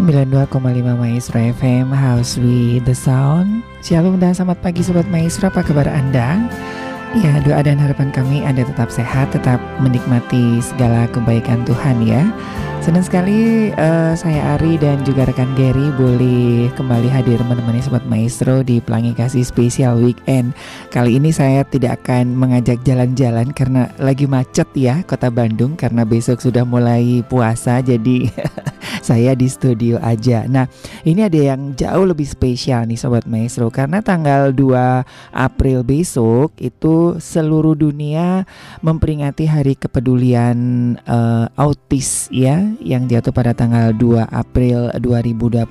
92,5 Maestro FM House with the Sound. Shalom dan selamat pagi Sobat Maestro. Apa kabar Anda? Ya doa dan harapan kami Anda tetap sehat Tetap menikmati segala kebaikan Tuhan ya Senang sekali uh, saya Ari dan juga rekan Gary boleh kembali hadir menemani Sobat Maestro di Pelangi Kasih Spesial Weekend. Kali ini saya tidak akan mengajak jalan-jalan karena lagi macet ya kota Bandung karena besok sudah mulai puasa jadi saya di studio aja. Nah, ini ada yang jauh lebih spesial nih Sobat Maestro karena tanggal 2 April besok itu seluruh dunia memperingati hari kepedulian uh, autis ya yang jatuh pada tanggal 2 April 2022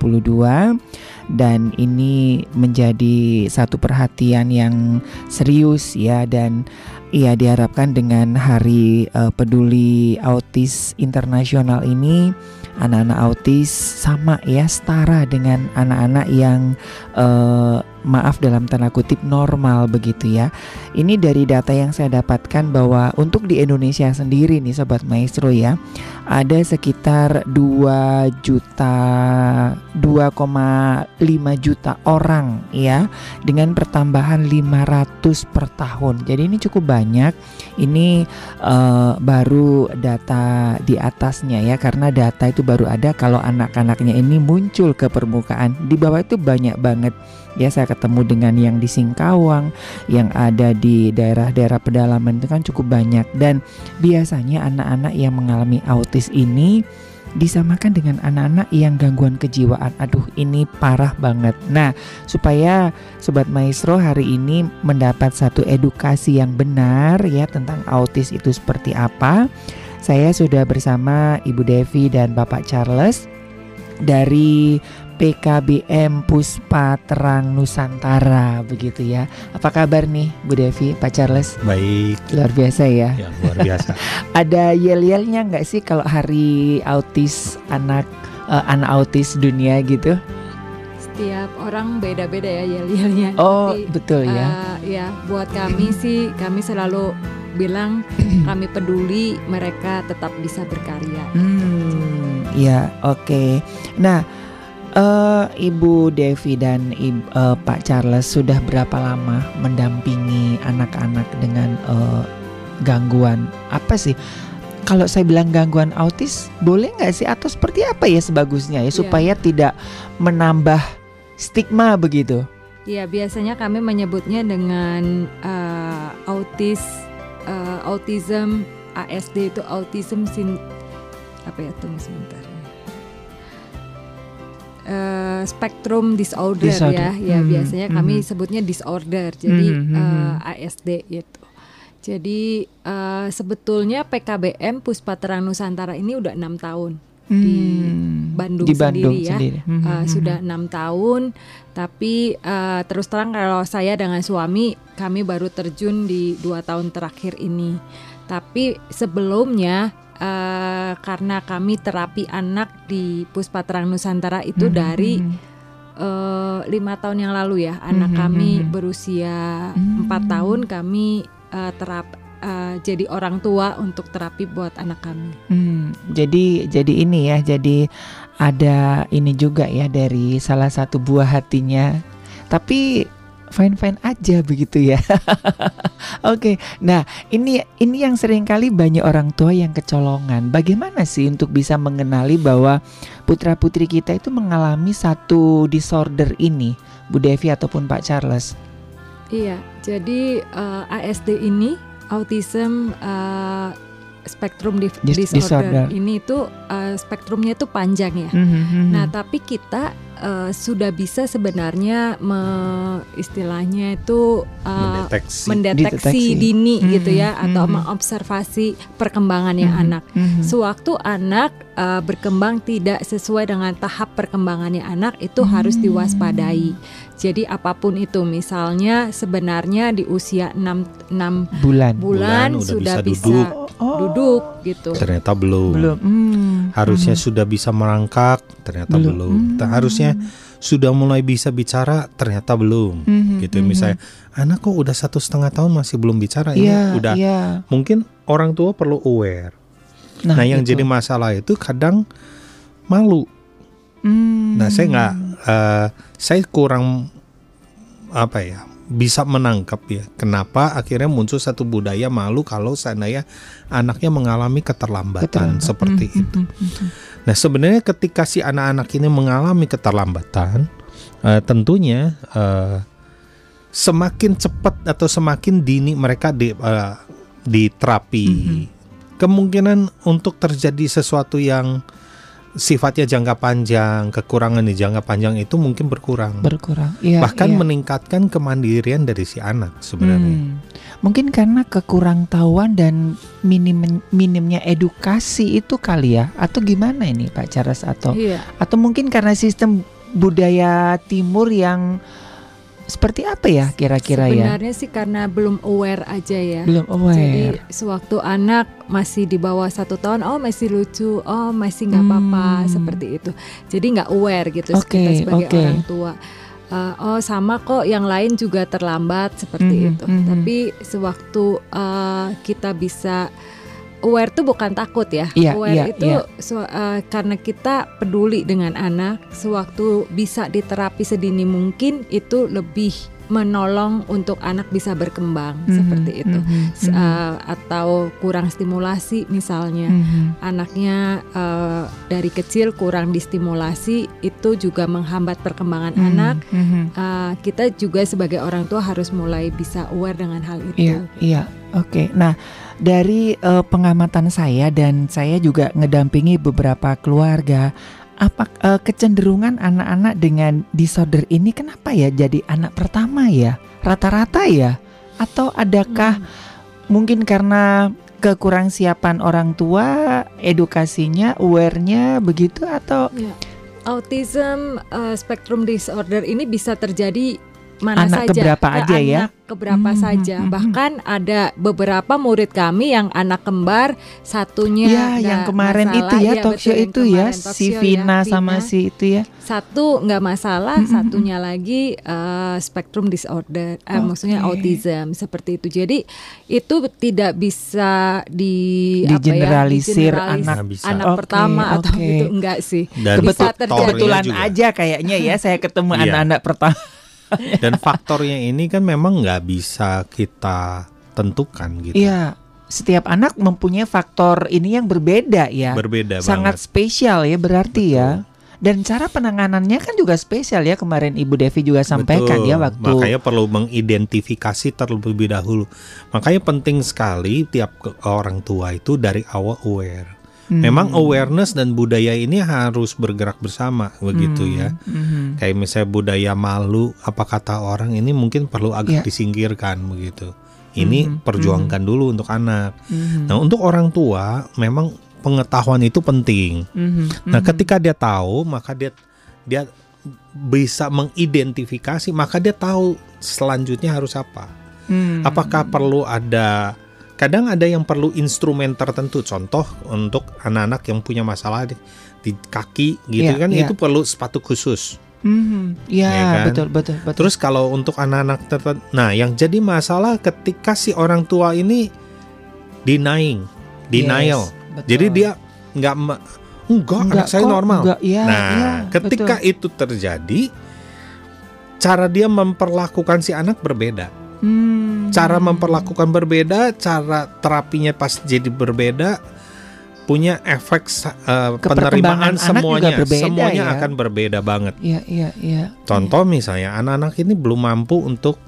dan ini menjadi satu perhatian yang serius ya. Dan Iya diharapkan dengan Hari uh, Peduli Autis Internasional ini anak-anak autis sama ya setara dengan anak-anak yang uh, maaf dalam tanda kutip normal begitu ya. Ini dari data yang saya dapatkan bahwa untuk di Indonesia sendiri nih sobat maestro ya, ada sekitar 2 juta 2,5 juta orang ya dengan pertambahan 500 per tahun. Jadi ini cukup banyak. Ini uh, baru data di atasnya ya karena data itu baru ada kalau anak-anaknya ini muncul ke permukaan. Di bawah itu banyak banget ya saya ketemu dengan yang di Singkawang yang ada di daerah-daerah pedalaman itu kan cukup banyak dan biasanya anak-anak yang mengalami autis ini disamakan dengan anak-anak yang gangguan kejiwaan. Aduh, ini parah banget. Nah, supaya sobat maestro hari ini mendapat satu edukasi yang benar ya tentang autis itu seperti apa, saya sudah bersama Ibu Devi dan Bapak Charles dari PKBM Puspa Terang Nusantara begitu ya. Apa kabar nih Bu Devi, Pak Charles? Baik. Luar biasa ya. Ya luar biasa. Ada yel-yelnya nggak sih kalau hari autis anak uh, anak autis dunia gitu? Setiap orang beda-beda ya yel-yelnya. Oh Tapi, betul ya. Uh, ya buat kami sih kami selalu bilang kami peduli mereka tetap bisa berkarya. Hmm, ya oke. Okay. Nah Uh, Ibu Devi dan Ibu, uh, Pak Charles sudah berapa lama mendampingi anak-anak dengan uh, gangguan apa sih? Kalau saya bilang gangguan autis, boleh nggak sih atau seperti apa ya sebagusnya ya supaya yeah. tidak menambah stigma begitu? Ya biasanya kami menyebutnya dengan uh, autis, uh, autism, ASD itu autism sin apa ya tunggu sebentar uh, spectrum disorder, disorder. ya ya hmm. biasanya hmm. kami sebutnya disorder jadi hmm. uh, eh, ASD gitu jadi uh, sebetulnya PKBM Puspa Terang Nusantara ini udah enam tahun hmm. di Bandung, di Bandung sendiri ya sendiri. Hmm. Uh, sudah enam tahun tapi uh, terus terang kalau saya dengan suami kami baru terjun di dua tahun terakhir ini tapi sebelumnya uh, karena kami terapi anak di Puspatrang Nusantara itu mm -hmm. dari uh, lima tahun yang lalu ya anak mm -hmm. kami berusia empat mm -hmm. tahun kami uh, terap uh, jadi orang tua untuk terapi buat anak kami. Hmm, jadi jadi ini ya, jadi ada ini juga ya dari salah satu buah hatinya. Tapi fine fine aja begitu ya. Oke, okay. nah ini ini yang sering kali banyak orang tua yang kecolongan. Bagaimana sih untuk bisa mengenali bahwa putra putri kita itu mengalami satu disorder ini, Bu Devi ataupun Pak Charles? Iya, jadi uh, eh, ASD ini autism uh, spektrum di disorder. disorder ini itu uh, spektrumnya itu panjang ya. Mm -hmm. Nah, tapi kita uh, sudah bisa sebenarnya me, istilahnya itu uh, mendeteksi, mendeteksi dini mm -hmm. gitu ya atau mm -hmm. mengobservasi perkembangannya mm -hmm. anak. Mm -hmm. Sewaktu anak uh, berkembang tidak sesuai dengan tahap perkembangannya anak itu mm -hmm. harus diwaspadai. Jadi apa pun itu misalnya sebenarnya di usia 6 6 bulan bulan, bulan sudah bisa, bisa duduk. Oh. duduk gitu. Ternyata belum. Belum. Hmm. Harusnya hmm. sudah bisa merangkak, ternyata belum. belum. Hmm. Harusnya sudah mulai bisa bicara, ternyata belum. Hmm. Gitu hmm. misalnya anak kok udah satu setengah tahun masih belum bicara, yeah, ini iya, udah. Yeah. Mungkin orang tua perlu aware. Nah, nah yang itu. jadi masalah itu kadang malu. Hmm. Nah saya nggak uh, saya kurang apa ya bisa menangkap ya kenapa akhirnya muncul satu budaya malu kalau seandainya anaknya mengalami keterlambatan Keterlambat. seperti mm -hmm. itu. Hmm, hmm, nah sebenarnya ketika si anak-anak ini mengalami keterlambatan, uh, tentunya uh, semakin cepat atau semakin dini mereka di uh, diterapi, mm -hmm. Kemungkinan untuk terjadi sesuatu yang sifatnya jangka panjang, kekurangan di jangka panjang itu mungkin berkurang. Berkurang. Ya, Bahkan ya. meningkatkan kemandirian dari si anak sebenarnya. Hmm. Mungkin karena kekurang tahuan dan minim minimnya edukasi itu kali ya atau gimana ini Pak Charles atau iya. atau mungkin karena sistem budaya timur yang seperti apa ya kira-kira ya? Sebenarnya sih karena belum aware aja ya. Belum aware. Jadi sewaktu anak masih di bawah satu tahun, oh masih lucu, oh masih nggak apa-apa hmm. seperti itu. Jadi nggak aware gitu okay, kita sebagai okay. orang tua. Uh, oh sama kok yang lain juga terlambat seperti mm -hmm, itu. Mm -hmm. Tapi sewaktu uh, kita bisa aware tuh bukan takut ya. Yeah, aware yeah, itu yeah. So, uh, karena kita peduli dengan anak, sewaktu bisa diterapi sedini mungkin itu lebih menolong untuk anak bisa berkembang mm -hmm, seperti itu mm -hmm, uh, atau kurang stimulasi misalnya mm -hmm. anaknya uh, dari kecil kurang distimulasi itu juga menghambat perkembangan mm -hmm, anak mm -hmm. uh, kita juga sebagai orang tua harus mulai bisa aware dengan hal itu. Iya, iya. oke. Okay. Nah dari uh, pengamatan saya dan saya juga ngedampingi beberapa keluarga apa uh, kecenderungan anak-anak dengan disorder ini kenapa ya jadi anak pertama ya rata-rata ya atau adakah hmm. mungkin karena kekurang siapan orang tua edukasinya awarenya begitu atau ya. autism uh, spectrum disorder ini bisa terjadi mana anak saja. keberapa aja anak ya keberapa hmm, saja. hmm, hmm, bahkan ada beberapa murid kami yang anak kembar satunya ya yang kemarin masalah, itu ya, ya talk show itu ya si Vina ya, sama si itu ya. Satu nggak masalah hmm, hmm, satunya lagi uh, spectrum disorder uh, okay. maksudnya autism seperti itu. Jadi itu tidak bisa di digeneralisir ya, anak. Anak okay, pertama okay. atau gitu enggak sih. Dan bisa terjadi. kebetulan aja kayaknya ya saya ketemu iya. anak-anak pertama Dan faktornya ini kan memang nggak bisa kita tentukan gitu. Iya. Setiap anak mempunyai faktor ini yang berbeda ya. Berbeda Sangat banget. spesial ya berarti ya. Betul. ya. Dan cara penanganannya kan juga spesial ya kemarin Ibu Devi juga sampaikan Betul. ya waktu Makanya perlu mengidentifikasi terlebih dahulu. Makanya penting sekali tiap orang tua itu dari awal aware. Hmm. Memang awareness dan budaya ini harus bergerak bersama begitu hmm. ya. Hmm. Kayak misalnya budaya malu, apa kata orang ini mungkin perlu agak yeah. disingkirkan begitu. Ini hmm. perjuangkan hmm. dulu untuk anak. Hmm. Nah, untuk orang tua memang pengetahuan itu penting. Hmm. Nah, ketika dia tahu, maka dia dia bisa mengidentifikasi, maka dia tahu selanjutnya harus apa. Hmm. Apakah perlu ada kadang ada yang perlu instrumen tertentu. Contoh untuk anak-anak yang punya masalah di, di kaki gitu yeah, kan yeah. itu perlu sepatu khusus. Mm-hmm. Ya, ya kan? betul betul betul. Terus kalau untuk anak-anak tertentu, nah yang jadi masalah ketika si orang tua ini denying, denial. Yes, jadi dia nggak enggak, enggak anak saya kok, normal. Enggak, ya, nah, ya, ketika betul. itu terjadi, cara dia memperlakukan si anak berbeda. Hmm. Cara memperlakukan berbeda, cara terapinya pas jadi berbeda, punya efek uh, penerimaan semuanya, berbeda, semuanya ya? akan berbeda banget. Iya, iya, iya. Contoh ya. misalnya anak-anak ini belum mampu untuk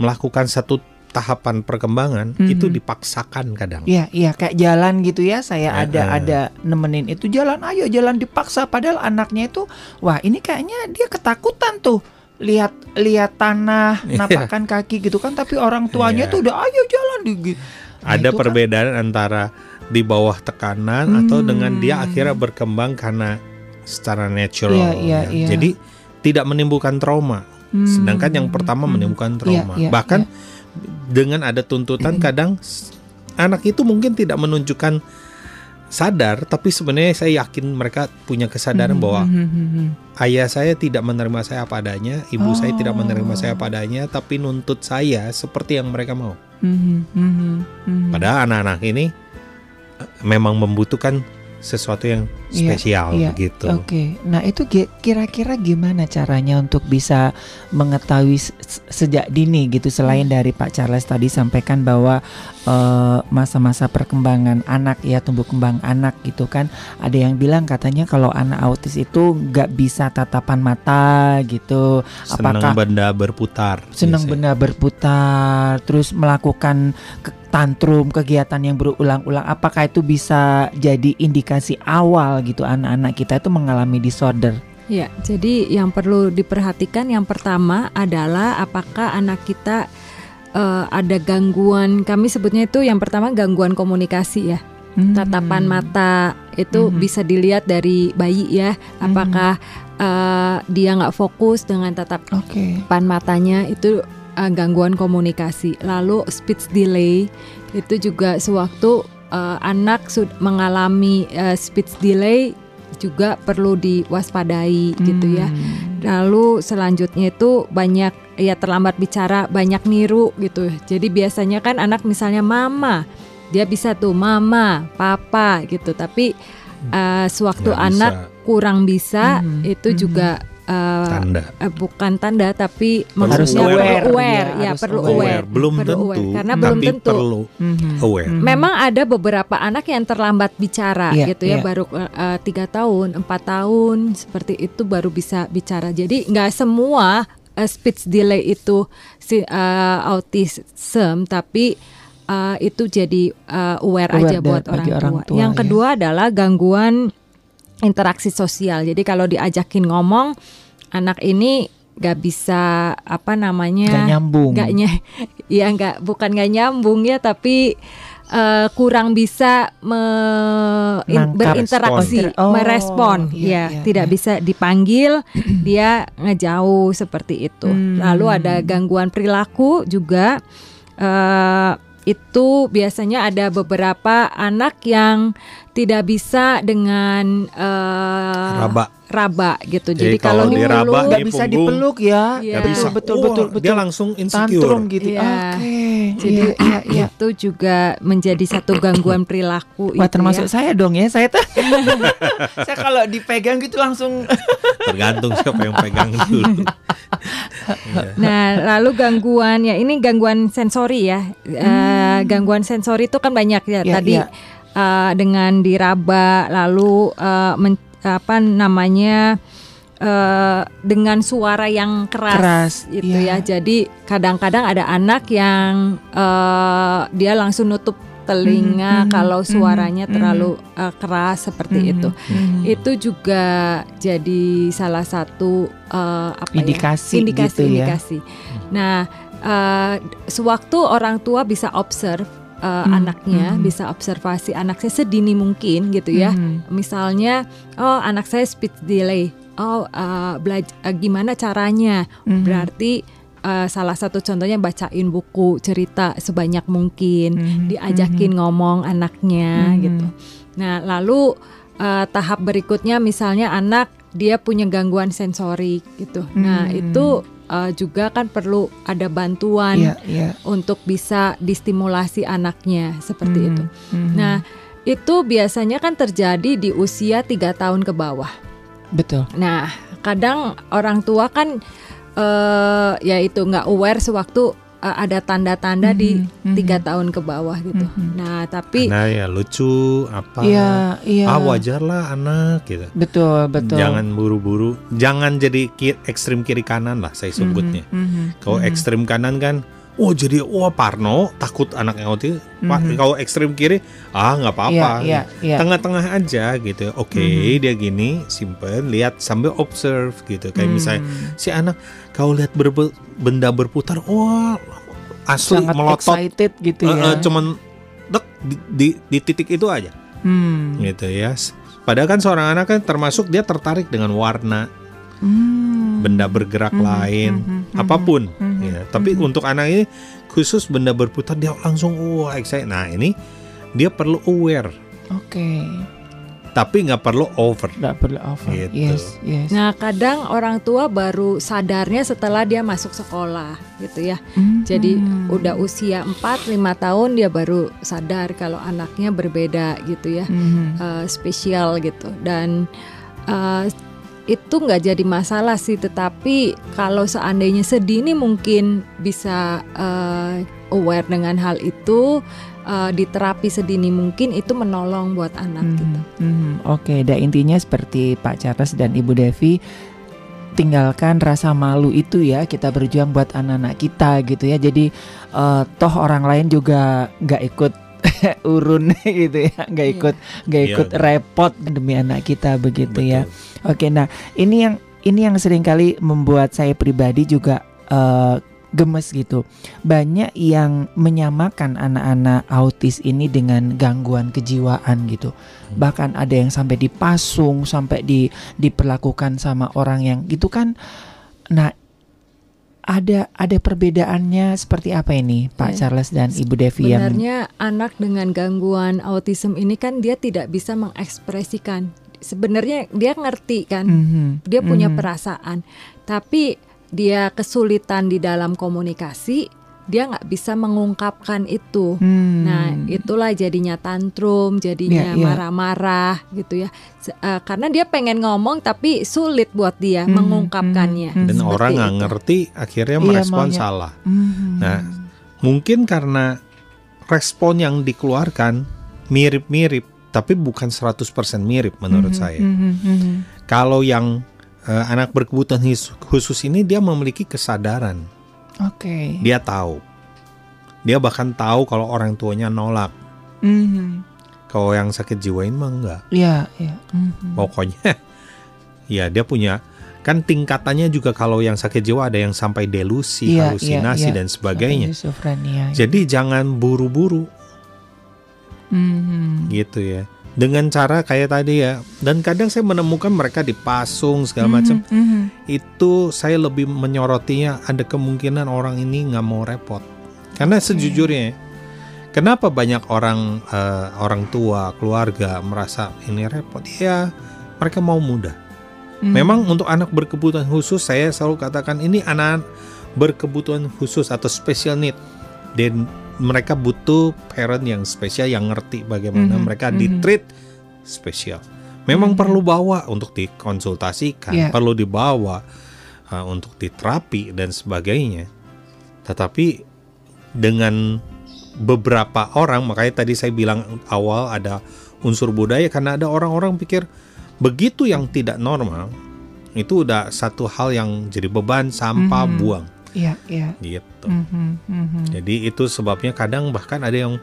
melakukan satu tahapan perkembangan mm-hmm. itu dipaksakan kadang. Iya, iya kayak jalan gitu ya. Saya ya, ada uh. ada nemenin itu jalan, ayo jalan dipaksa padahal anaknya itu wah, ini kayaknya dia ketakutan tuh lihat lihat tanah iya. napakkan kaki gitu kan tapi orang tuanya yeah. tuh udah ayo jalan di nah, ada perbedaan kan. antara di bawah tekanan hmm. atau dengan dia akhirnya berkembang karena secara natural yeah, yeah, ya. yeah. jadi tidak menimbulkan trauma hmm. sedangkan yang pertama hmm. menimbulkan trauma yeah, yeah, bahkan yeah. dengan ada tuntutan kadang anak itu mungkin tidak menunjukkan sadar tapi sebenarnya saya yakin mereka punya kesadaran mm-hmm. bahwa mm-hmm. ayah saya tidak menerima saya apa adanya ibu oh. saya tidak menerima saya apa adanya tapi nuntut saya seperti yang mereka mau padahal anak-anak ini eh, memang membutuhkan sesuatu yang iya, spesial iya, begitu. Oke. Okay. Nah, itu kira-kira gimana caranya untuk bisa mengetahui sejak dini gitu selain hmm. dari Pak Charles tadi sampaikan bahwa eh, masa-masa uh, perkembangan anak ya tumbuh kembang anak gitu kan. Ada yang bilang katanya kalau anak autis itu nggak bisa tatapan mata gitu. Senang Apakah benda berputar. Senang benda berputar, terus melakukan tantrum, kegiatan yang berulang-ulang, apakah itu bisa jadi indikasi awal gitu anak-anak kita itu mengalami disorder? Ya, jadi yang perlu diperhatikan yang pertama adalah apakah anak kita uh, ada gangguan, kami sebutnya itu yang pertama gangguan komunikasi ya. Hmm. Tatapan mata itu hmm. bisa dilihat dari bayi ya, apakah hmm. uh, dia nggak fokus dengan tatapan okay. matanya itu uh, gangguan komunikasi. Lalu speech delay itu juga sewaktu uh, anak mengalami uh, speech delay juga perlu diwaspadai hmm. gitu ya. Hmm. Lalu selanjutnya itu banyak ya terlambat bicara, banyak niru gitu. Jadi biasanya kan anak misalnya mama, dia bisa tuh mama, papa gitu. Tapi uh, sewaktu anak bisa. kurang bisa hmm. itu hmm. juga uh, tanda. Uh, bukan tanda tapi maksudnya aware, perlu aware ya, ya perlu aware. aware belum perlu tentu aware. karena belum tentu perlu mm-hmm. aware mm-hmm. memang ada beberapa anak yang terlambat bicara yeah, gitu ya yeah. baru eh, tiga uh, tahun empat tahun seperti itu baru bisa bicara jadi nggak semua uh, speech delay itu si uh, autism tapi uh, itu jadi uh, aware, aware aja buat orang tua. orang tua. Yang kedua ya. adalah gangguan interaksi sosial. Jadi kalau diajakin ngomong, anak ini gak bisa apa namanya gak nyambung gak ny ya gak bukan gak nyambung ya tapi uh, kurang bisa me in, berinteraksi oh, merespon iya, ya iya, tidak iya. bisa dipanggil dia ngejauh seperti itu hmm. lalu ada gangguan perilaku juga uh, itu biasanya ada beberapa anak yang tidak bisa dengan uh, raba raba gitu. Jadi, Jadi kalau diraba nggak bisa dipeluk ya. ya. bisa. Betul betul betul. Dia langsung insecure. Tantrum gitu. Ya. Oke. Okay. Jadi ya, ya. itu juga menjadi satu gangguan perilaku Wah, termasuk ya. saya dong ya. Saya tuh saya kalau dipegang gitu langsung tergantung siapa yang pegang dulu. nah, lalu gangguan ya ini gangguan sensori ya. Hmm. Uh, gangguan sensori itu kan banyak ya, ya tadi ya. Uh, dengan diraba lalu uh, men, apa namanya uh, dengan suara yang keras, keras itu yeah. ya. Jadi kadang-kadang ada anak yang uh, dia langsung nutup telinga mm -hmm. kalau suaranya mm -hmm. terlalu uh, keras seperti mm -hmm. itu. Mm -hmm. Itu juga jadi salah satu uh, apa indikasi ya? indikasi gitu indikasi. Ya? Nah, uh, sewaktu orang tua bisa observe uh, hmm. anaknya hmm. bisa observasi anaknya sedini mungkin gitu ya. Hmm. Misalnya, oh anak saya speech delay. Oh, uh, belajar uh, gimana caranya? Hmm. Berarti uh, salah satu contohnya bacain buku cerita sebanyak mungkin, mm-hmm. diajakin mm-hmm. ngomong anaknya mm-hmm. gitu. Nah, lalu uh, tahap berikutnya misalnya anak dia punya gangguan sensorik gitu. Mm-hmm. Nah, itu uh, juga kan perlu ada bantuan yeah, yeah. untuk bisa distimulasi anaknya seperti mm-hmm. itu. Mm-hmm. Nah, itu biasanya kan terjadi di usia tiga tahun ke bawah. Betul. Nah, kadang orang tua kan uh, ya itu nggak aware sewaktu uh, ada tanda-tanda mm -hmm, di mhm. tiga mm -hmm. tahun ke bawah gitu. Mm -hmm. Nah tapi nah ya lucu apa? Iya iya. Ah wajar lah anak gitu. Betul betul. Jangan buru-buru, jangan jadi ki ekstrim kiri kanan lah saya sebutnya. Mm -hmm, Kalau mm -hmm. ekstrim kanan kan Oh jadi wah oh, Parno takut anaknya autis. Mm-hmm. Kalau ekstrim kiri ah nggak apa-apa. Yeah, yeah, yeah. Tengah-tengah aja gitu. Oke okay, mm-hmm. dia gini simpen lihat sambil observe gitu. Kayak mm. misalnya si anak kau lihat ber- benda berputar wah asli Sangat melotot. excited gitu ya. Uh, uh, cuman dek di, di, di titik itu aja. Mm. Gitu ya. Padahal kan seorang anak kan termasuk dia tertarik dengan warna. Mm benda bergerak mm -hmm, lain, mm -hmm, apa pun. Mm -hmm, ya. Tapi mm -hmm. untuk anak ini khusus benda berputar dia langsung wah excited. Nah ini dia perlu aware. Oke. Okay. Tapi nggak perlu over. Nggak perlu over. Gitu. Yes, yes. Nah kadang orang tua baru sadarnya setelah dia masuk sekolah gitu ya. Mm -hmm. Jadi udah usia 4-5 tahun dia baru sadar kalau anaknya berbeda gitu ya, mm -hmm. uh, spesial gitu dan uh, itu nggak jadi masalah sih tetapi kalau seandainya sedini mungkin bisa uh, aware dengan hal itu uh, di terapi sedini mungkin itu menolong buat anak hmm, gitu. Hmm, Oke, okay. dan intinya seperti Pak Charles dan Ibu Devi tinggalkan rasa malu itu ya kita berjuang buat anak-anak kita gitu ya jadi uh, toh orang lain juga nggak ikut urun gitu ya nggak iya. ikut nggak yeah. ikut yeah. repot demi anak kita begitu ya. Betul. ya Oke, nah ini yang ini yang sering kali membuat saya pribadi juga uh, gemes gitu. Banyak yang menyamakan anak-anak autis ini dengan gangguan kejiwaan gitu. Hmm. Bahkan ada yang sampai dipasung, sampai di diperlakukan sama orang yang gitu kan. Nah, ada ada perbedaannya seperti apa ini Pak ya. Charles dan Ibu Devi Sebenarnya anak dengan gangguan autism ini kan dia tidak bisa mengekspresikan sebenarnya dia ngerti kan, mm-hmm. dia punya mm-hmm. perasaan, tapi dia kesulitan di dalam komunikasi, dia nggak bisa mengungkapkan itu. Hmm. Nah, itulah jadinya tantrum, jadinya yeah, yeah. marah-marah gitu ya. Uh, karena dia pengen ngomong tapi sulit buat dia hmm, mengungkapkannya. Hmm, Dan orang nggak ngerti, akhirnya iya, merespon yeah, salah. Hmm. Nah, mungkin karena respon yang dikeluarkan mirip-mirip tapi bukan 100% mirip menurut mm -hmm, saya. Mm -hmm. Kalau yang uh, anak berkebutuhan khusus ini dia memiliki kesadaran. Oke. Okay. Dia tahu. Dia bahkan tahu kalau orang tuanya nolak. Mm -hmm. Kalau yang sakit jiwa ini mah enggak. Iya, iya. Mm -hmm. Pokoknya ya dia punya kan tingkatannya juga kalau yang sakit jiwa ada yang sampai delusi, yeah, halusinasi yeah, yeah. dan sebagainya. Jadi jangan buru-buru hmm. gitu ya dengan cara kayak tadi ya dan kadang saya menemukan mereka dipasung segala hmm, macam hmm. itu saya lebih menyorotinya ada kemungkinan orang ini nggak mau repot karena okay. sejujurnya kenapa banyak orang uh, orang tua keluarga merasa ini repot ya mereka mau mudah hmm. memang untuk anak berkebutuhan khusus saya selalu katakan ini anak berkebutuhan khusus atau special need dan mereka butuh parent yang spesial yang ngerti bagaimana mm -hmm. mereka mm -hmm. ditreat spesial. Memang mm -hmm. perlu bawa untuk dikonsultasikan, yeah. perlu dibawa uh, untuk diterapi dan sebagainya. Tetapi dengan beberapa orang, makanya tadi saya bilang awal ada unsur budaya karena ada orang-orang pikir begitu yang tidak normal itu udah satu hal yang jadi beban sampah mm -hmm. buang. Iya, iya. Gitu. Mm-hmm, mm-hmm. Jadi itu sebabnya kadang bahkan ada yang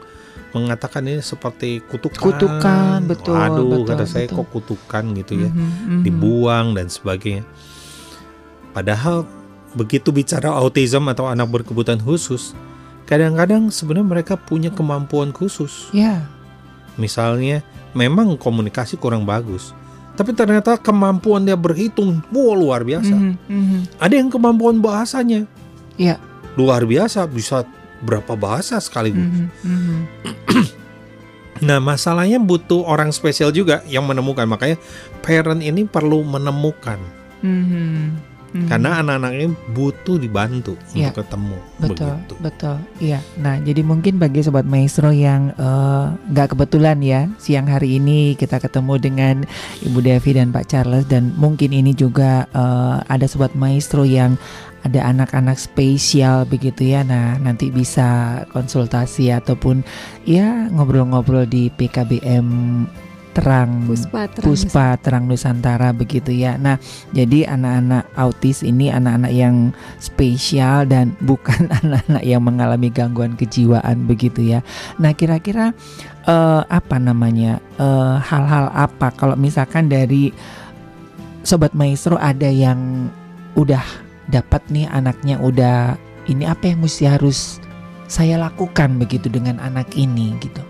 mengatakan ini seperti kutukan. Kutukan, betul. Aduh, betul, kata saya betul. kok kutukan gitu ya, mm-hmm, mm-hmm. dibuang dan sebagainya. Padahal begitu bicara autism atau anak berkebutuhan khusus, kadang-kadang sebenarnya mereka punya kemampuan khusus. Ya. Yeah. Misalnya, memang komunikasi kurang bagus tapi ternyata kemampuan dia berhitung, wow luar biasa. Mm -hmm, Ada yang kemampuan bahasanya, ya. luar biasa bisa berapa bahasa sekaligus. Mm -hmm. nah masalahnya butuh orang spesial juga yang menemukan makanya parent ini perlu menemukan. Mm -hmm. Hmm. Karena anak-anak ini butuh dibantu ya. untuk ketemu. Betul, begitu. betul. Iya. Nah, jadi mungkin bagi sobat maestro yang eh, nggak uh, kebetulan ya siang hari ini kita ketemu dengan Ibu Devi dan Pak Charles dan mungkin ini juga uh, ada sobat maestro yang ada anak-anak spesial begitu ya. Nah, nanti bisa konsultasi ataupun ya ngobrol-ngobrol di PKBM Terang Puspa Terang, Puspa, Terang Nusantara begitu ya. Nah, jadi anak-anak autis ini anak-anak yang spesial dan bukan anak-anak yang mengalami gangguan kejiwaan begitu ya. Nah, kira-kira uh, apa namanya? Eh, hal-hal uh, apa kalau misalkan dari sobat maestro ada yang udah dapat nih anaknya udah ini apa yang mesti harus saya lakukan begitu dengan anak ini gitu.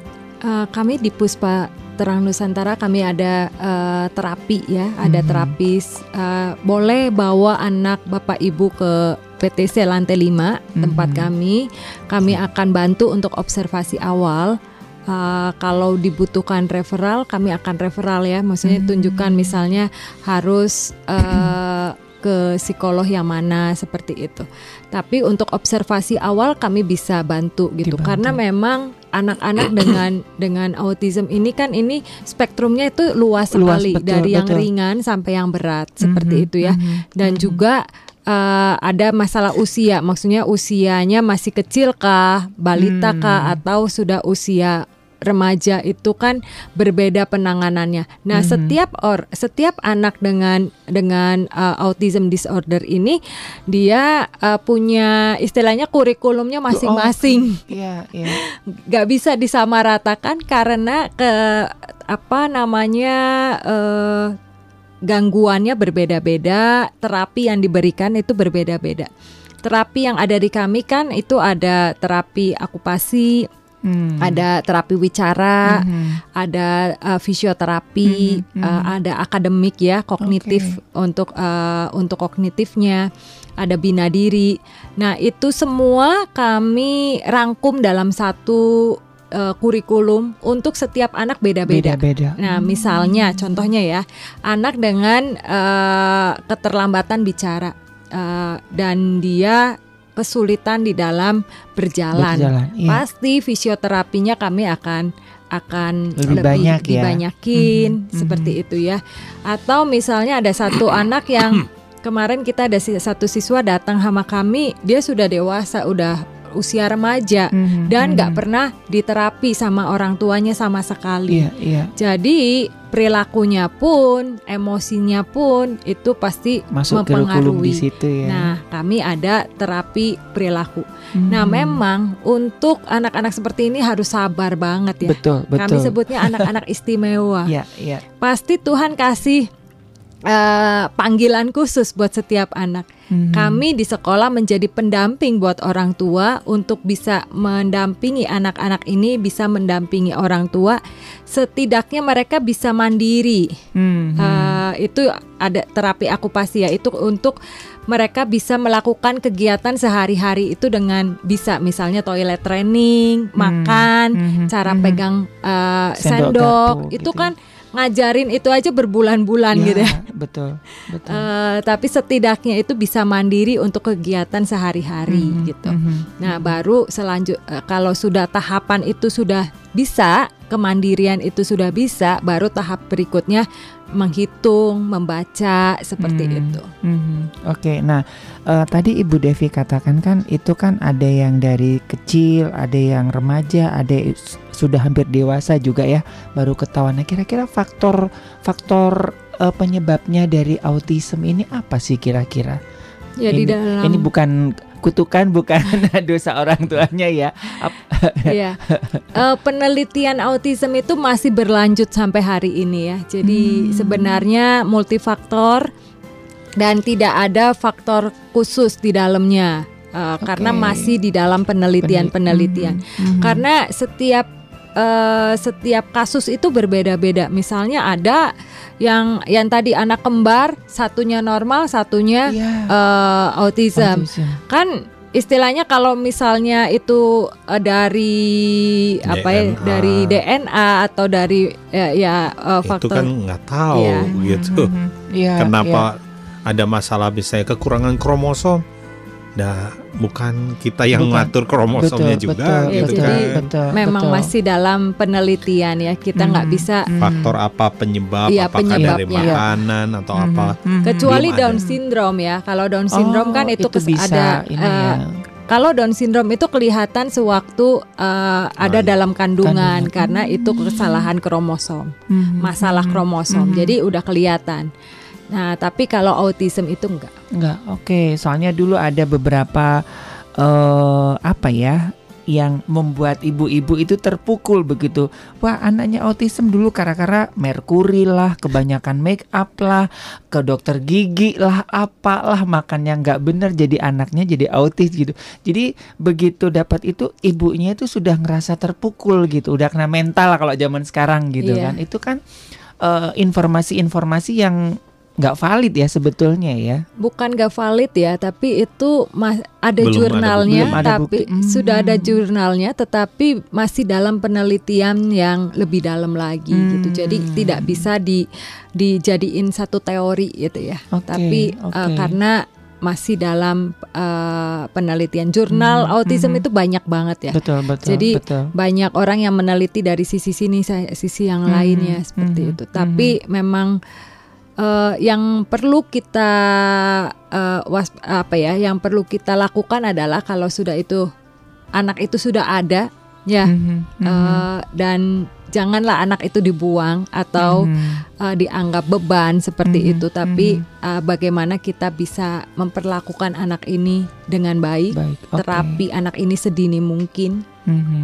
Uh, kami di Puspa Terang Nusantara kami ada uh, terapi ya, ada hmm. terapis. Uh, boleh bawa anak Bapak Ibu ke PTC lantai 5 hmm. tempat kami. Kami akan bantu untuk observasi awal. Uh, kalau dibutuhkan referral, kami akan referral ya. Maksudnya hmm. tunjukkan misalnya harus uh, ke psikolog yang mana seperti itu. Tapi untuk observasi awal kami bisa bantu gitu Dibantu. karena memang anak-anak dengan dengan autism ini kan ini spektrumnya itu luas, luas sekali betul, dari betul. yang ringan sampai yang berat seperti mm -hmm, itu ya. Mm -hmm, Dan mm -hmm. juga uh, ada masalah usia, maksudnya usianya masih kecil kah, balita kah hmm. atau sudah usia remaja itu kan berbeda penanganannya. Nah, mm -hmm. setiap or setiap anak dengan dengan uh, autism disorder ini dia uh, punya istilahnya kurikulumnya masing-masing. Oh, yeah, yeah. Gak bisa disamaratakan karena ke apa namanya uh, gangguannya berbeda-beda, terapi yang diberikan itu berbeda-beda. Terapi yang ada di kami kan itu ada terapi okupasi, Hmm. Ada terapi wicara, hmm. ada uh, fisioterapi, hmm. Hmm. Uh, ada akademik ya, kognitif okay. untuk uh, untuk kognitifnya, ada bina diri. Nah, itu semua kami rangkum dalam satu uh, kurikulum untuk setiap anak beda-beda. Nah, misalnya contohnya ya, anak dengan uh, keterlambatan bicara uh, dan dia kesulitan di dalam berjalan, berjalan iya. pasti fisioterapinya kami akan akan lebih, lebih banyak ya. dibanyakin mm -hmm. seperti mm -hmm. itu ya. Atau misalnya ada satu anak yang kemarin kita ada satu siswa datang sama kami, dia sudah dewasa, udah usia remaja mm-hmm. dan nggak mm-hmm. pernah diterapi sama orang tuanya sama sekali. Yeah, yeah. Jadi perilakunya pun, emosinya pun itu pasti Masuk mempengaruhi. Di situ ya. Nah, kami ada terapi perilaku. Hmm. Nah, memang untuk anak-anak seperti ini harus sabar banget ya. Betul, betul. Kami sebutnya anak-anak istimewa. ya, ya. Pasti Tuhan kasih uh, panggilan khusus buat setiap anak. Hmm. Kami di sekolah menjadi pendamping buat orang tua untuk bisa mendampingi anak-anak ini, bisa mendampingi orang tua. Setidaknya mereka bisa mandiri. Hmm. Uh, itu ada terapi akupasi ya, itu untuk mereka bisa melakukan kegiatan sehari-hari itu dengan bisa misalnya toilet training, hmm. makan, hmm. cara hmm. pegang uh, sendok, sendok itu gitu. kan ngajarin itu aja berbulan-bulan ya, gitu ya. Betul, betul. Uh, tapi setidaknya itu bisa mandiri untuk kegiatan sehari-hari mm -hmm, gitu. Mm -hmm. Nah, baru selanjut uh, kalau sudah tahapan itu sudah bisa, kemandirian itu sudah bisa, baru tahap berikutnya menghitung, membaca seperti hmm, itu. Hmm, Oke, okay. nah uh, tadi Ibu Devi katakan kan itu kan ada yang dari kecil, ada yang remaja, ada sudah hampir dewasa juga ya, baru ketahuan. Nah, kira-kira faktor faktor uh, penyebabnya dari autism ini apa sih kira-kira? Ya ini, di dalam ini bukan kutukan bukan dosa orang tuanya ya. Iya. Uh, penelitian autism itu masih berlanjut sampai hari ini ya. Jadi hmm. sebenarnya multifaktor dan tidak ada faktor khusus di dalamnya. Uh, okay. karena masih di dalam penelitian-penelitian. Hmm. Hmm. Karena setiap uh, setiap kasus itu berbeda-beda. Misalnya ada yang yang tadi anak kembar satunya normal satunya yeah. Iya. uh, autism. autism kan istilahnya kalau misalnya itu uh, dari DNA. apa ya dari DNA atau dari ya, ya uh, faktor itu kan nggak tahu ya. gitu. Mm -hmm. ya, Kenapa ya. ada masalah misalnya kekurangan kromosom? Nah, bukan kita yang bukan. ngatur kromosomnya betul, juga betul, gitu betul, kan. Betul, Memang betul. masih dalam penelitian ya. Kita nggak hmm, bisa hmm. faktor apa penyebab ya, apakah dari makanan ya. atau hmm, apa. Hmm, Kecuali Down ada. syndrome ya. Kalau Down syndrome kan oh, kan itu, itu bisa, ada uh, ya. Kalau Down syndrome itu kelihatan sewaktu uh, ada oh, dalam kandungan, kandungan karena itu kesalahan kromosom, hmm, masalah kromosom. Hmm. Jadi udah kelihatan. Nah, tapi kalau autism itu enggak. Enggak. Oke, okay. soalnya dulu ada beberapa uh, apa ya yang membuat ibu-ibu itu terpukul begitu. Wah, anaknya autism dulu karena merkuri lah, kebanyakan make up lah, ke dokter gigi lah, apalah makan yang nggak benar jadi anaknya jadi autis gitu. Jadi begitu dapat itu ibunya itu sudah ngerasa terpukul gitu, udah kena mental kalau zaman sekarang gitu yeah. kan. Itu kan eh, informasi-informasi uh, informasi -informasi yang nggak valid ya sebetulnya ya. Bukan nggak valid ya, tapi itu mas ada belum jurnalnya, ada, ada tapi hmm. sudah ada jurnalnya, tetapi masih dalam penelitian yang lebih dalam lagi hmm. gitu. Jadi tidak bisa di dijadiin satu teori gitu ya. Okay, tapi okay. Uh, karena masih dalam uh, penelitian jurnal hmm, autism hmm. itu banyak banget ya. Betul, betul. Jadi betul. banyak orang yang meneliti dari sisi sini sisi yang hmm, lainnya seperti hmm, itu. Tapi hmm. memang uh, yang perlu kita uh, was apa ya yang perlu kita lakukan adalah kalau sudah itu anak itu sudah ada ya mm -hmm. uh, dan janganlah anak itu dibuang atau mm -hmm. uh, dianggap beban seperti mm -hmm. itu tapi mm -hmm. uh, bagaimana kita bisa memperlakukan anak ini dengan baik, baik. Okay. terapi anak ini sedini mungkin mm -hmm.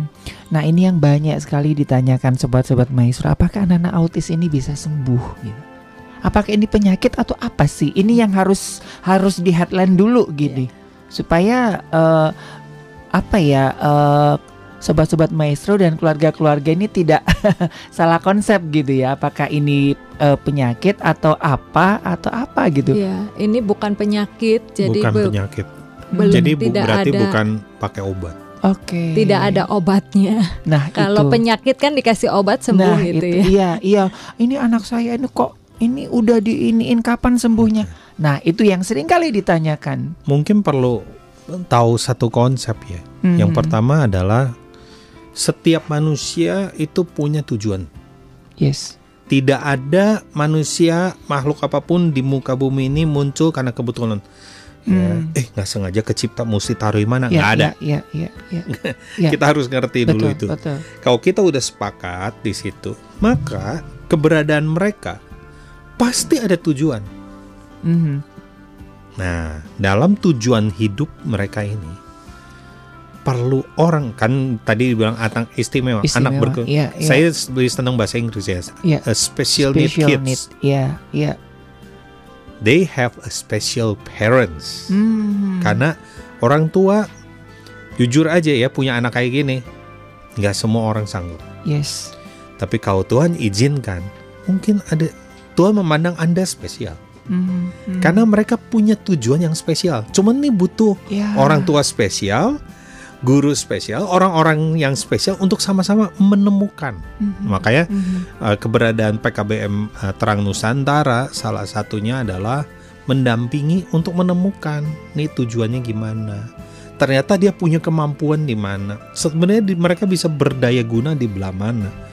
nah ini yang banyak sekali ditanyakan sobat-sobat maestro apakah anak-anak autis ini bisa sembuh gitu apakah ini penyakit atau apa sih? Ini yang harus harus di headline dulu gini. Yeah. Supaya uh, apa ya uh, sobat-sobat maestro dan keluarga-keluarga ini tidak salah konsep gitu ya. Apakah ini uh, penyakit atau apa atau apa gitu? Iya, ini bukan penyakit. Jadi bukan penyakit. Belum jadi bu, berarti ada, bukan pakai obat. Oke. Okay. Tidak ada obatnya. Nah, kalau penyakit kan dikasih obat sembuh nah, gitu itu, ya. Iya, iya. Ini anak saya ini kok ini udah diiniin kapan sembuhnya? Nah, itu yang sering kali ditanyakan. Mungkin perlu tahu satu konsep ya. Mm-hmm. Yang pertama adalah setiap manusia itu punya tujuan. Yes. Tidak ada manusia makhluk apa pun di muka bumi ini muncul karena kebetulan. Ya, mm. eh nggak sengaja kecipta mesti taruh di mana? Ya, nggak ada. Ya, ya, ya, ya. kita harus ngerti betul, dulu itu. Betul. Kalau kita udah sepakat di situ, maka keberadaan mereka pasti ada tujuan. Mm-hmm. Nah, dalam tujuan hidup mereka ini perlu orang kan tadi bilang anak istimewa, istimewa anak berke. Yeah, yeah. Saya lebih senang bahasa Inggris ya. Yeah. A special, special need kids. Need. Yeah, yeah. They have a special parents. Mm-hmm. Karena orang tua jujur aja ya punya anak kayak gini, nggak semua orang sanggup. Yes. Tapi kalau Tuhan izinkan, mungkin ada Tuhan memandang Anda spesial. Hmm, hmm. Karena mereka punya tujuan yang spesial. Cuman nih butuh yeah. orang tua spesial, guru spesial, orang-orang yang spesial untuk sama-sama menemukan. Mm-hmm. Makanya mm-hmm. Uh, keberadaan PKBM uh, Terang Nusantara salah satunya adalah mendampingi untuk menemukan nih tujuannya gimana. Ternyata dia punya kemampuan di mana. Sebenarnya mereka bisa berdaya guna di belah mana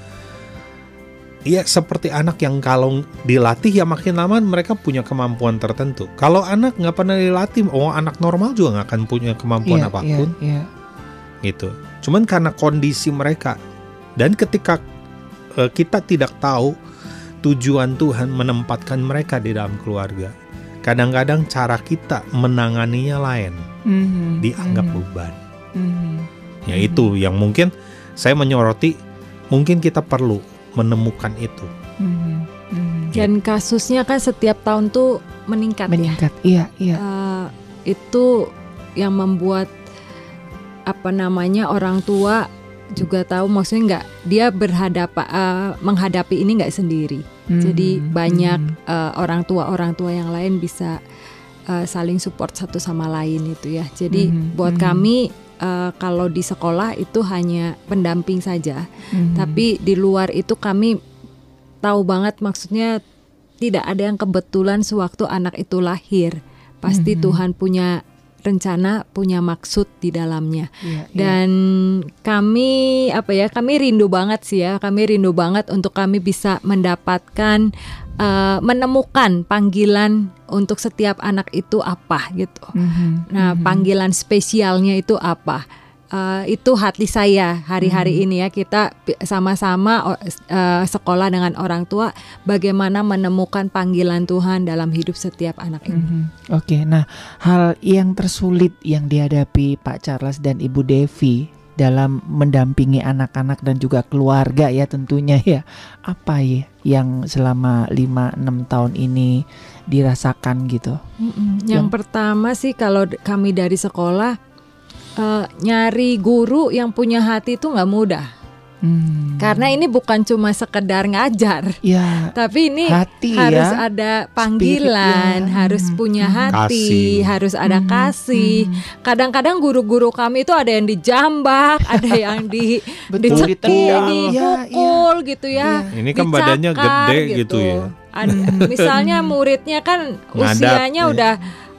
ya seperti anak yang kalau dilatih ya makin lama mereka punya kemampuan tertentu. Kalau anak nggak pernah dilatih, oh anak normal juga nggak akan punya kemampuan yeah, apa pun. Yeah, yeah. Gitu. Cuman karena kondisi mereka dan ketika uh, kita tidak tahu tujuan Tuhan menempatkan mereka di dalam keluarga, kadang-kadang cara kita menanganinya lain, mm-hmm, dianggap mm-hmm. beban. Mm-hmm, ya itu yang mungkin saya menyoroti, mungkin kita perlu menemukan itu. Hmm. Hmm. Dan kasusnya kan setiap tahun tuh meningkat. Ya. Meningkat, ya? iya, iya. Uh, itu yang membuat apa namanya orang tua juga tahu maksudnya nggak dia berhadapan uh, menghadapi ini nggak sendiri. Hmm. Jadi banyak hmm. uh, orang tua orang tua yang lain bisa uh, saling support satu sama lain itu ya. Jadi mm-hmm. buat mm-hmm. kami uh, kalau di sekolah itu hanya pendamping saja, mm-hmm. tapi di luar itu kami tahu banget maksudnya tidak ada yang kebetulan sewaktu anak itu lahir. Pasti mm-hmm. Tuhan punya rencana, punya maksud di dalamnya. Yeah, iya. Dan kami apa ya? Kami rindu banget sih ya. Kami rindu banget untuk kami bisa mendapatkan uh, menemukan panggilan untuk setiap anak itu apa gitu. Mm-hmm. Nah, mm-hmm. panggilan spesialnya itu apa? Uh, itu hati saya hari-hari hmm. ini ya kita sama-sama uh, sekolah dengan orang tua bagaimana menemukan panggilan Tuhan dalam hidup setiap anak ini. Hmm. Oke, okay, nah hal yang tersulit yang dihadapi Pak Charles dan Ibu Devi dalam mendampingi anak-anak dan juga keluarga ya tentunya ya apa ya yang selama 5-6 tahun ini dirasakan gitu. Mm -mm. Yang, yang pertama sih kalau kami dari sekolah uh, nyari guru yang punya hati itu nggak mudah. Hmm. Karena ini bukan cuma sekedar ngajar, ya, tapi ini hati harus ya. ada panggilan, Spirit, ya. harus hmm. punya hmm. hati, kasih. harus ada hmm. kasih. Hmm. Kadang-kadang guru-guru kami itu ada yang dijambak, ada yang di dicekik, dipukul ya, ya. gitu ya. ya. Ini kan badannya gede gitu, gitu ya. Ada, misalnya muridnya kan usianya ya. udah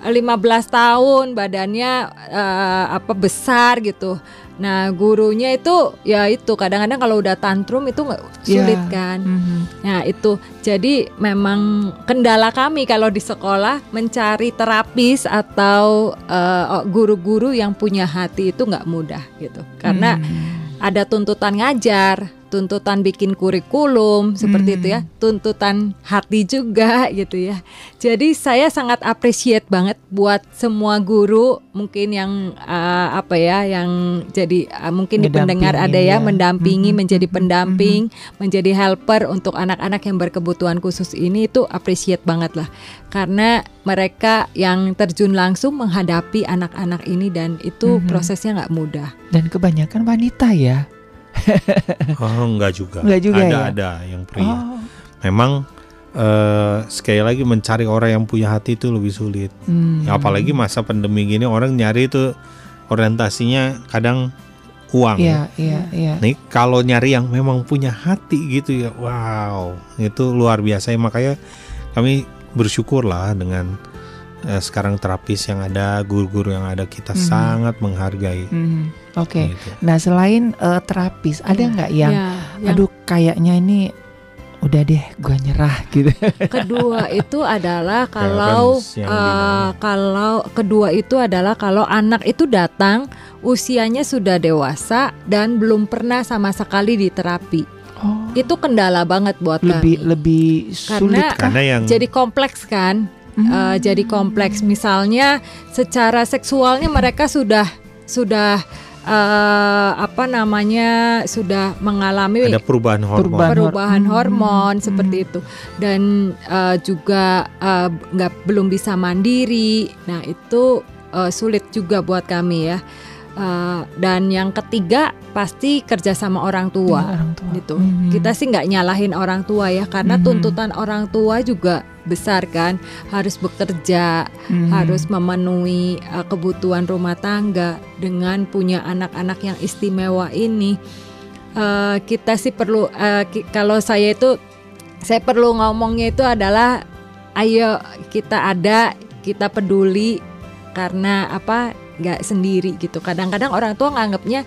15 tahun badannya uh, apa besar gitu. Nah gurunya itu ya itu kadang-kadang kalau udah tantrum itu iya. sulit yeah. kan. Mm-hmm. Nah itu jadi memang kendala kami kalau di sekolah mencari terapis atau uh, guru-guru yang punya hati itu nggak mudah gitu karena mm. ada tuntutan ngajar tuntutan bikin kurikulum seperti hmm. itu ya, tuntutan hati juga gitu ya. Jadi saya sangat appreciate banget buat semua guru mungkin yang uh, apa ya yang jadi uh, mungkin di pendengar ada ya, ya mendampingi hmm. menjadi hmm. pendamping, hmm. menjadi helper untuk anak-anak yang berkebutuhan khusus ini itu appreciate banget lah. Karena mereka yang terjun langsung menghadapi anak-anak ini dan itu hmm. prosesnya nggak mudah. Dan kebanyakan wanita ya oh, enggak juga. Enggak juga ada, ya. Ada yang pria. Oh. Memang uh, sekali lagi mencari orang yang punya hati itu lebih sulit. Hmm. Ya, apalagi masa pandemi gini orang nyari itu orientasinya kadang uang. Iya, iya, iya. Nih kalau nyari yang memang punya hati gitu ya, wow, itu luar biasa. Ya, makanya kami bersyukur lah dengan uh, sekarang terapis yang ada, guru-guru yang ada kita -hmm. sangat menghargai. -hmm Oke. Okay. Gitu. Nah selain uh, terapis, ada iya. nggak yang, ya, aduh kayaknya ini udah deh, gue nyerah gitu. Kedua itu adalah kalau uh, kalau kedua itu adalah kalau anak itu datang usianya sudah dewasa dan belum pernah sama sekali diterapi. Oh. Itu kendala banget buat lebih kami. lebih sulit karena, karena yang jadi kompleks kan. Hmm. Uh, jadi kompleks misalnya secara seksualnya mereka sudah sudah uh, apa namanya sudah mengalami ada perubahan hormon. perubahan, hormon. Hmm. seperti itu. Dan uh, juga uh, nggak belum bisa mandiri. Nah itu uh, sulit juga buat kami ya Uh, dan yang ketiga pasti kerja sama orang tua, ya, orang tua. gitu. Mm-hmm. Kita sih nggak nyalahin orang tua ya, karena mm-hmm. tuntutan orang tua juga besar kan, harus bekerja, mm-hmm. harus memenuhi uh, kebutuhan rumah tangga dengan punya anak-anak yang istimewa ini. Uh, kita sih perlu uh, ki- kalau saya itu saya perlu ngomongnya itu adalah ayo kita ada, kita peduli karena apa nggak sendiri gitu. Kadang-kadang orang tua nganggapnya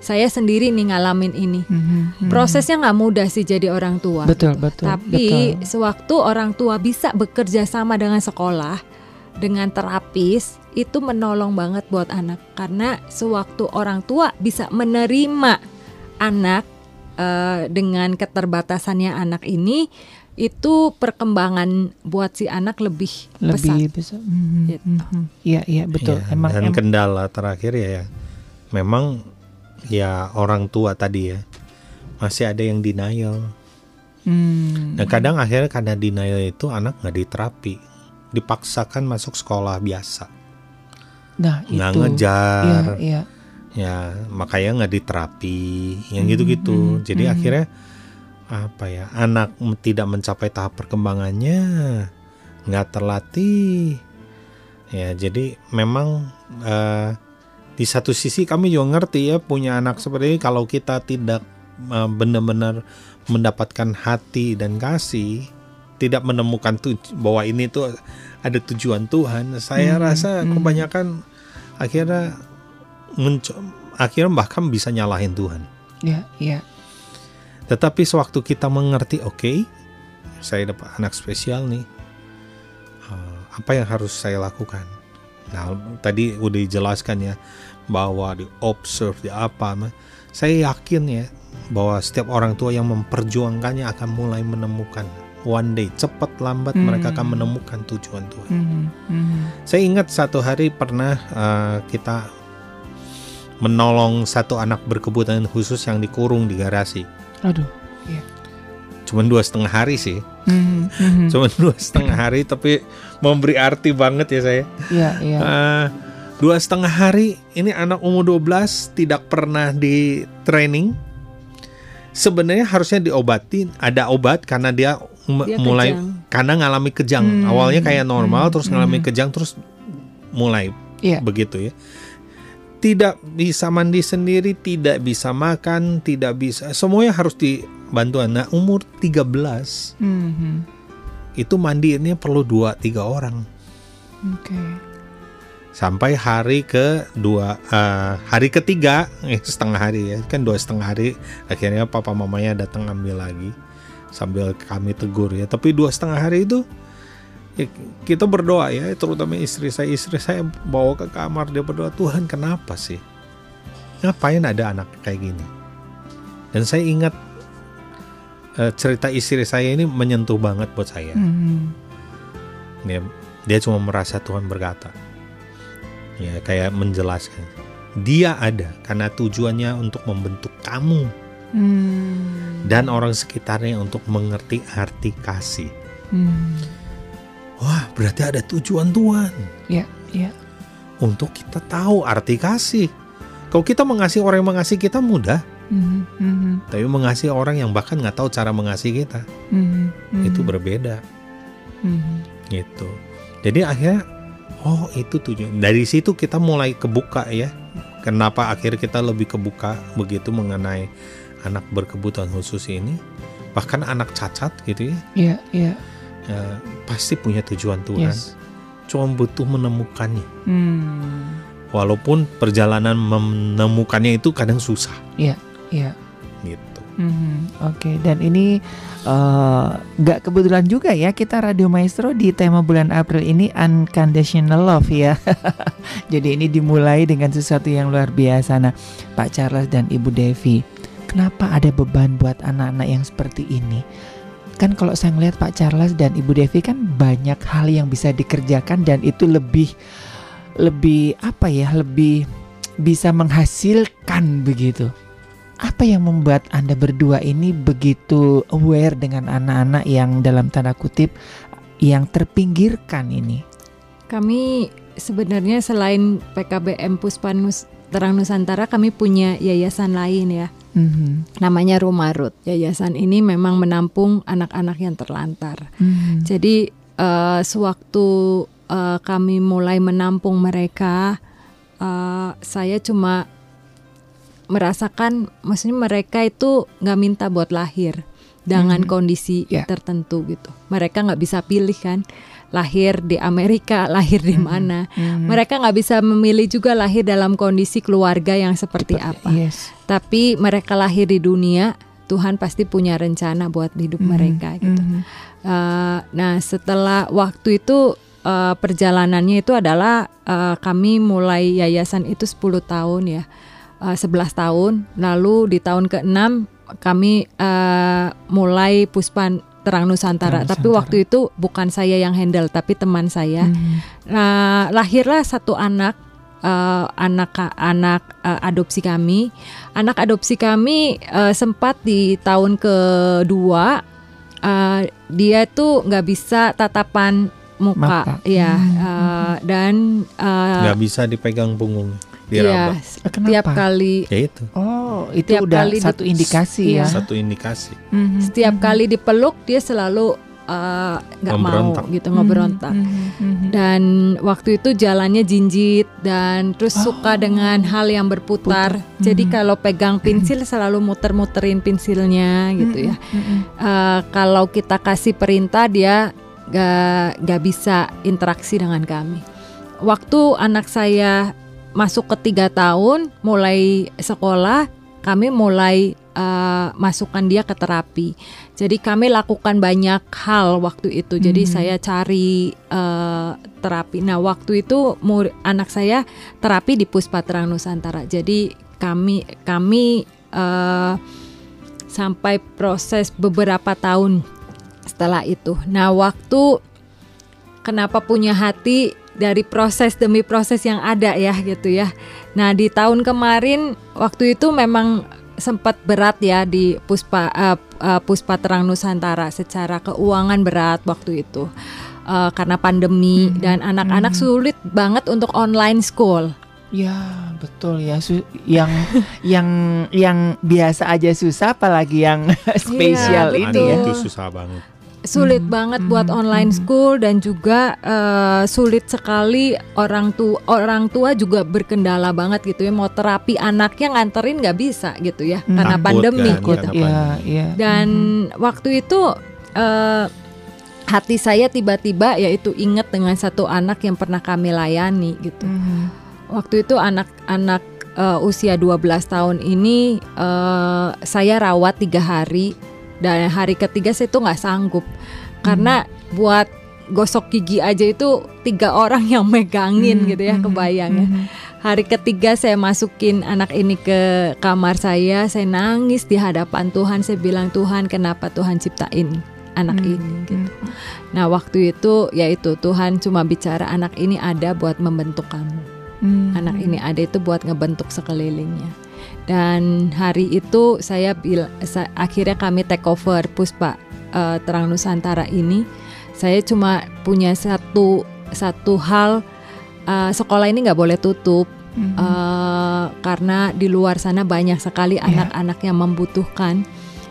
saya sendiri nih ngalamin ini. Mm -hmm. Prosesnya nggak mudah sih jadi orang tua. Betul betul. Tapi betul. sewaktu orang tua bisa bekerja sama dengan sekolah, dengan terapis itu menolong banget buat anak karena sewaktu orang tua bisa menerima anak uh, dengan keterbatasannya anak ini itu perkembangan buat si anak lebih lebih besar. Mm-hmm. Gitu. Mm-hmm. Iya iya betul. Ya, emang dan emang. kendala terakhir ya, ya memang ya orang tua tadi ya masih ada yang denial. Hmm. Dan kadang akhirnya karena denial itu anak nggak diterapi, dipaksakan masuk sekolah biasa. Nah nggak itu. ngejar. Iya, iya. Ya makanya nggak diterapi, yang gitu-gitu. Hmm, Jadi hmm. akhirnya apa ya anak tidak mencapai tahap perkembangannya nggak terlatih Ya, jadi memang uh, di satu sisi kami juga ngerti ya punya anak seperti ini kalau kita tidak uh, benar-benar mendapatkan hati dan kasih, tidak menemukan tuj bahwa ini tuh ada tujuan Tuhan, saya hmm, rasa hmm. kebanyakan akhirnya akhirnya bahkan bisa nyalahin Tuhan. Ya, ya. Tetapi sewaktu kita mengerti, oke, okay, saya dapat anak spesial nih apa yang harus saya lakukan? Nah, tadi udah dijelaskan ya bahwa di observe di apa, saya yakin ya bahwa setiap orang tua yang memperjuangkannya akan mulai menemukan one day cepat lambat mm. mereka akan menemukan tujuan Tuhan. Mm. Mm. Saya ingat satu hari pernah uh, kita menolong satu anak berkebutuhan khusus yang dikurung di garasi. Aduh, iya. Cuman dua setengah hari sih. Mm-hmm. Cuma dua setengah hari tapi memberi arti banget ya saya. Iya, iya. Uh, dua setengah hari ini anak umur 12 tidak pernah di training. Sebenarnya harusnya diobati, ada obat karena dia, dia mulai kejang. karena ngalami kejang. Hmm. Awalnya kayak normal hmm. terus ngalami hmm. kejang terus mulai yeah. begitu ya. Tidak bisa mandi sendiri, tidak bisa makan, tidak bisa semuanya harus di bantuan. Nah umur 13 mm-hmm. itu mandiinnya perlu dua tiga orang. Okay. Sampai hari ke dua uh, hari ketiga eh, setengah hari ya kan dua setengah hari akhirnya papa mamanya datang ambil lagi sambil kami tegur ya tapi dua setengah hari itu ya, kita berdoa ya terutama istri saya istri saya bawa ke kamar dia berdoa Tuhan kenapa sih ngapain ada anak kayak gini dan saya ingat uh, cerita istri saya ini menyentuh banget buat saya. Mm. Dia, dia cuma merasa Tuhan berkata, ya kayak menjelaskan, dia ada karena tujuannya untuk membentuk kamu mm. dan orang sekitarnya untuk mengerti arti kasih. Mm. Wah, berarti ada tujuan Tuhan. Ya, yeah, ya. Yeah. Untuk kita tahu arti kasih. Kalau kita mengasihi orang yang mengasihi kita mudah, Mm-hmm. Tapi mengasihi orang yang bahkan nggak tahu cara mengasihi kita, mm-hmm. itu berbeda. Mm-hmm. Gitu. Jadi akhirnya, oh itu tujuan. Dari situ kita mulai kebuka ya. Kenapa akhirnya kita lebih kebuka begitu mengenai anak berkebutuhan khusus ini, bahkan anak cacat gitu ya. Iya, yeah, iya. Yeah. Pasti punya tujuan Tuhan. Yes. Cuma butuh menemukannya. Mm. Walaupun perjalanan menemukannya itu kadang susah. Iya. Iya. Gitu. Mm-hmm, Oke, okay. dan ini eh, nggak uh, kebetulan juga ya kita Radio Maestro di tema bulan April ini unconditional love ya. Jadi ini dimulai dengan sesuatu yang luar biasa. Nah, Pak Charles dan Ibu Devi, kenapa ada beban buat anak-anak yang seperti ini? Kan kalau saya ngeliat Pak Charles dan Ibu Devi kan banyak hal yang bisa dikerjakan dan itu lebih lebih apa ya, lebih bisa menghasilkan begitu apa yang membuat Anda berdua ini begitu aware dengan anak-anak yang dalam tanda kutip yang terpinggirkan ini? Kami sebenarnya selain PKBM Puspanus Terang Nusantara kami punya yayasan lain ya. Mm-hmm. Namanya Rumarut. Yayasan ini memang menampung anak-anak yang terlantar. Mm-hmm. Jadi uh, sewaktu uh, kami mulai menampung mereka, uh, saya cuma merasakan maksudnya mereka itu nggak minta buat lahir dengan hmm. kondisi yeah. tertentu gitu. Mereka nggak bisa pilih kan lahir di Amerika, lahir di hmm. mana. Hmm. Mereka nggak bisa memilih juga lahir dalam kondisi keluarga yang seperti, seperti apa. Yes. Tapi mereka lahir di dunia, Tuhan pasti punya rencana buat hidup hmm. mereka gitu. Hmm. Uh, nah setelah waktu itu uh, perjalanannya itu adalah uh, kami mulai yayasan itu 10 tahun ya uh, eh, 11 tahun. Lalu di tahun ke-6 kami uh, mulai Puspan Terang Nusantara. Terang tapi waktu itu bukan saya yang handle, tapi teman saya. Hmm. Nah, lahirlah satu anak uh, anak anak uh, adopsi kami. Anak adopsi kami uh, sempat di tahun kedua uh, dia tuh nggak bisa tatapan muka, Mata. ya, hmm. uh, dan nggak uh, bisa dipegang punggung diraba. Iya, setiap kali. Ya itu. Oh, itu udah kali satu indikasi ya. Satu indikasi. Mm-hmm. Setiap mm-hmm. kali dipeluk dia selalu eh, nggak uh, mau gitu ngeberontak mm -hmm. dan waktu itu jalannya jinjit dan terus oh. suka dengan hal yang berputar Putar. jadi mm -hmm. kalau pegang pensil selalu muter-muterin pensilnya gitu ya mm -hmm. uh, kalau kita kasih perintah dia gak gak bisa interaksi dengan kami waktu anak saya masuk ke tiga tahun mulai sekolah kami mulai uh, masukkan dia ke terapi. Jadi kami lakukan banyak hal waktu itu. Jadi hmm. saya cari uh, terapi. Nah waktu itu anak saya terapi di Puspatrang Nusantara. Jadi kami kami uh, sampai proses beberapa tahun setelah itu. Nah waktu kenapa punya hati dari proses demi proses yang ada ya gitu ya. Nah di tahun kemarin waktu itu memang sempat berat ya di Puspa uh, uh, Puspa Terang Nusantara secara keuangan berat waktu itu uh, karena pandemi hmm. dan anak-anak hmm. sulit banget untuk online school. Ya betul ya Su yang yang yang biasa aja susah apalagi yang spesial ya, ini ya. Itu susah banget sulit hmm. banget hmm. buat online hmm. school dan juga uh, sulit sekali orang tua orang tua juga berkendala banget gitu ya mau terapi anaknya nganterin nggak bisa gitu ya hmm. karena Takut pandemi kan, gitu. Ya, ya. Dan hmm. waktu itu uh, hati saya tiba-tiba yaitu inget dengan satu anak yang pernah kami layani gitu. Hmm. Waktu itu anak-anak uh, usia 12 tahun ini uh, saya rawat tiga hari dan hari ketiga saya tuh nggak sanggup karena hmm. buat gosok gigi aja itu tiga orang yang megangin hmm. gitu ya hmm. kebayang ya hmm. hari ketiga saya masukin anak ini ke kamar saya saya nangis di hadapan Tuhan saya bilang Tuhan kenapa Tuhan ciptain anak hmm. ini gitu nah waktu itu yaitu Tuhan cuma bicara anak ini ada buat membentuk kamu hmm. anak ini ada itu buat ngebentuk sekelilingnya dan hari itu saya bil akhirnya kami take over Puspa uh, Terang Nusantara ini saya cuma punya satu satu hal uh, sekolah ini nggak boleh tutup mm-hmm. uh, karena di luar sana banyak sekali iya. anak-anak yeah. yang membutuhkan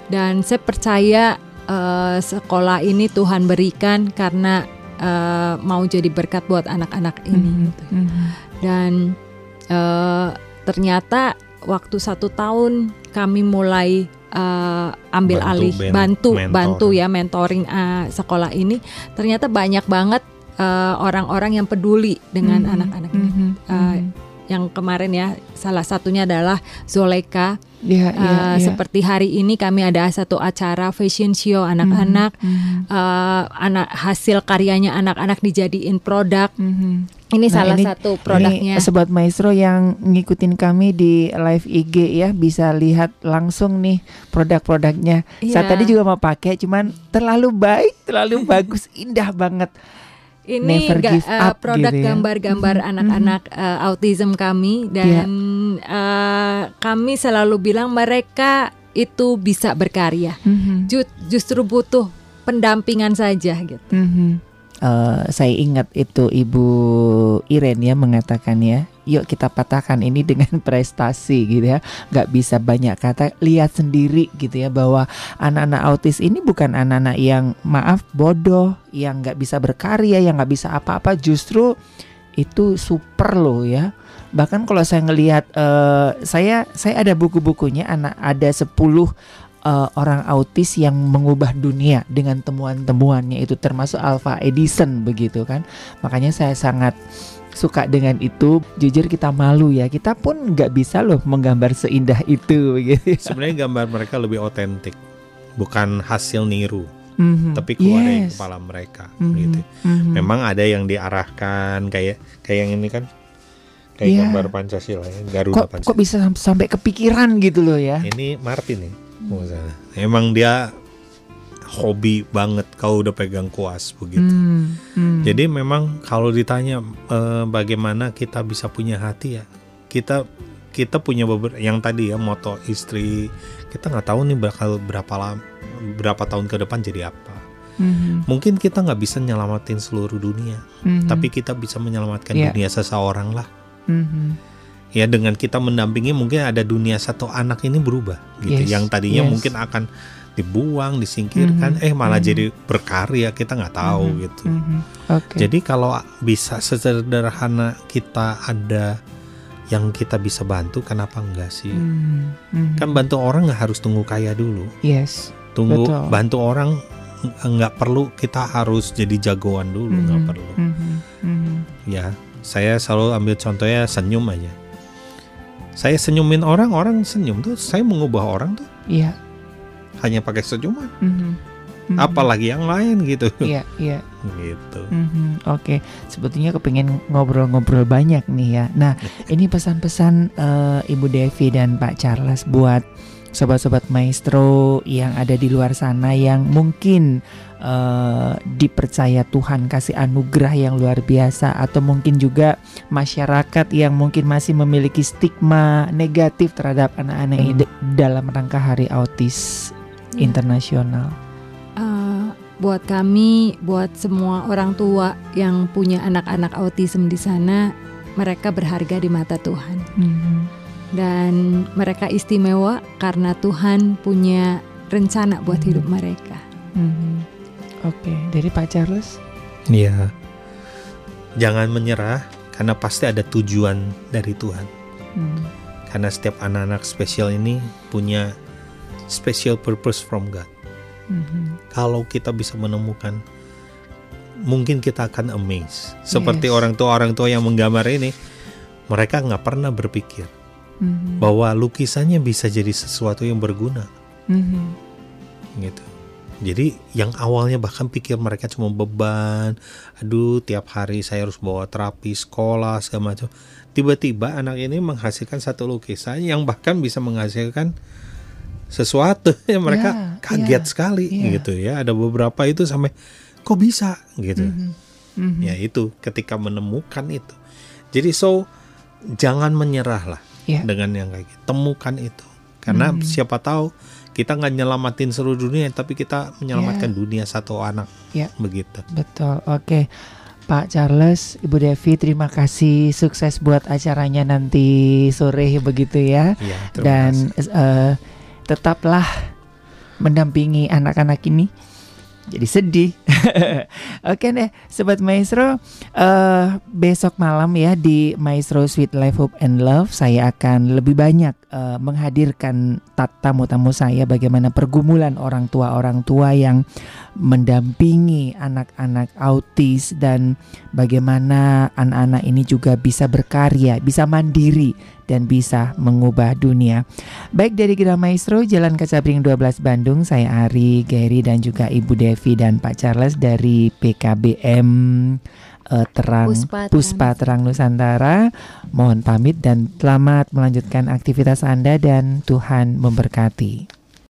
dan saya percaya uh, sekolah ini Tuhan berikan karena uh, mau jadi berkat buat anak-anak ini mm-hmm. gitu. mm-hmm. dan uh, ternyata waktu satu tahun kami mulai uh, ambil bantu, alih ben, bantu mentor. bantu ya mentoring uh, sekolah ini ternyata banyak banget eh, orang-orang uh, yang peduli dengan mm-hmm. anak-anak mm -hmm. ini uh, mm-hmm. yang kemarin ya salah satunya adalah Zoleka yeah, yeah, uh, yeah. seperti hari ini kami ada satu acara fashion show anak-anak mm -hmm. uh, anak hasil karyanya anak-anak dijadiin produk mm -hmm. Ini nah, salah ini, satu produknya. Ini sobat maestro yang ngikutin kami di live IG ya bisa lihat langsung nih produk-produknya. Yeah. Saya tadi juga mau pakai, cuman terlalu baik, terlalu bagus, indah banget. Ini Never give uh, produk gitu ya. gambar-gambar mm-hmm. anak-anak uh, autism kami dan yeah. Iya. uh, kami selalu bilang mereka itu bisa berkarya. Mm-hmm. Justru butuh pendampingan saja gitu. Mm-hmm uh, saya ingat itu Ibu Iren ya mengatakan ya, yuk kita patahkan ini dengan prestasi gitu ya. Gak bisa banyak kata, lihat sendiri gitu ya bahwa anak-anak autis ini bukan anak-anak yang maaf bodoh, yang gak bisa berkarya, yang gak bisa apa-apa, justru itu super loh ya. Bahkan kalau saya ngelihat uh, saya saya ada buku-bukunya anak ada 10 uh, orang autis yang mengubah dunia dengan temuan-temuannya itu termasuk Alpha Edison begitu kan makanya saya sangat suka dengan itu jujur kita malu ya kita pun nggak bisa loh menggambar seindah itu begitu sebenarnya gambar mereka lebih otentik bukan hasil niru mm-hmm. tapi keluar yes. dari kepala mereka mm-hmm. gitu mm-hmm. memang ada yang diarahkan kayak kayak yang ini kan kayak yeah. gambar Pancasila ya Garuda kok, Pancasila kok bisa sampai kepikiran gitu loh ya ini Martin nih Emang dia hobi banget kau udah pegang kuas begitu. Hmm, hmm. Jadi memang kalau ditanya eh, bagaimana kita bisa punya hati ya, kita kita punya beberapa yang tadi ya moto istri kita nggak tahu nih bakal berapa lama berapa tahun ke depan jadi apa. Mm-hmm. Mungkin kita nggak bisa nyelamatin seluruh dunia, mm-hmm. tapi kita bisa menyelamatkan yeah. dunia seseorang lah. Mm-hmm ya dengan kita mendampingi mungkin ada dunia satu anak ini berubah gitu yes, yang tadinya yes. mungkin akan dibuang, disingkirkan, mm-hmm. eh malah mm-hmm. jadi berkarya kita nggak tahu mm-hmm. gitu. Mm-hmm. Okay. Jadi kalau bisa sesederhana kita ada yang kita bisa bantu, kenapa enggak sih? Mm-hmm. Kan bantu orang nggak harus tunggu kaya dulu. Yes. Tunggu Betul. bantu orang nggak perlu kita harus jadi jagoan dulu nggak mm-hmm. perlu. Mm-hmm. Mm-hmm. Ya, saya selalu ambil contohnya senyum aja. Saya senyumin orang, orang senyum tuh, saya mengubah orang tuh. Iya hanya pakai senyuman. Mm -hmm. Mm -hmm. Apalagi yang lain gitu. Iya, iya. Gitu. Mm -hmm. Oke, okay. sebetulnya kepengen ngobrol-ngobrol banyak nih ya. Nah, ini pesan-pesan uh, Ibu Devi dan Pak Charles buat sobat-sobat maestro yang ada di luar sana yang mungkin uh, dipercaya Tuhan kasih anugerah yang luar biasa atau mungkin juga masyarakat yang mungkin masih memiliki stigma negatif terhadap anak-anak ini dalam rangka Hari Autis. Internasional? Uh, buat kami, buat semua orang tua yang punya anak-anak autism di sana, mereka berharga di mata Tuhan. Mm -hmm. Dan mereka istimewa karena Tuhan punya rencana buat mm -hmm. hidup mereka. Mm -hmm. Oke, okay. dari Pak Charles? Iya. Jangan menyerah karena pasti ada tujuan dari Tuhan. Hmm. Karena setiap anak-anak spesial ini punya special purpose from God. Mm-hmm. Kalau kita bisa menemukan, mungkin kita akan amazed. Seperti yes. orang tua orang tua yang menggambar ini, mereka nggak pernah berpikir mm-hmm. bahwa lukisannya bisa jadi sesuatu yang berguna. Mm-hmm. Gitu. Jadi yang awalnya bahkan pikir mereka cuma beban, aduh tiap hari saya harus bawa terapi sekolah segala macam. Tiba-tiba anak ini menghasilkan satu lukisan yang bahkan bisa menghasilkan sesuatu yang mereka yeah, kaget yeah, sekali yeah. gitu ya. Ada beberapa itu sampai kok bisa gitu. Mm -hmm. Mm -hmm. Ya itu ketika menemukan itu. Jadi so jangan menyerah lah yeah. dengan yang kayak gitu. Temukan itu. Karena mm -hmm. siapa tahu kita nggak nyelamatin seluruh dunia tapi kita menyelamatkan yeah. dunia satu anak. Yeah. Begitu. Betul. Oke. Okay. Pak Charles, Ibu Devi, terima kasih sukses buat acaranya nanti sore begitu ya. ya Dan uh, tetaplah mendampingi anak-anak ini jadi sedih. Oke deh, sobat maestro, uh, besok malam ya di Maestro Sweet Life Hope and Love saya akan lebih banyak uh, menghadirkan tamu-tamu saya bagaimana pergumulan orang tua orang tua yang mendampingi anak-anak autis dan bagaimana anak-anak ini juga bisa berkarya, bisa mandiri dan bisa mengubah dunia. Baik dari Gira Maestro Jalan Kacabring 12 Bandung, saya Ari, Gary dan juga Ibu Devi dan Pak Charles dari PKBM uh, eh, Terang Puspa, Puspa Terang Nusantara. Mohon pamit dan selamat melanjutkan aktivitas Anda dan Tuhan memberkati.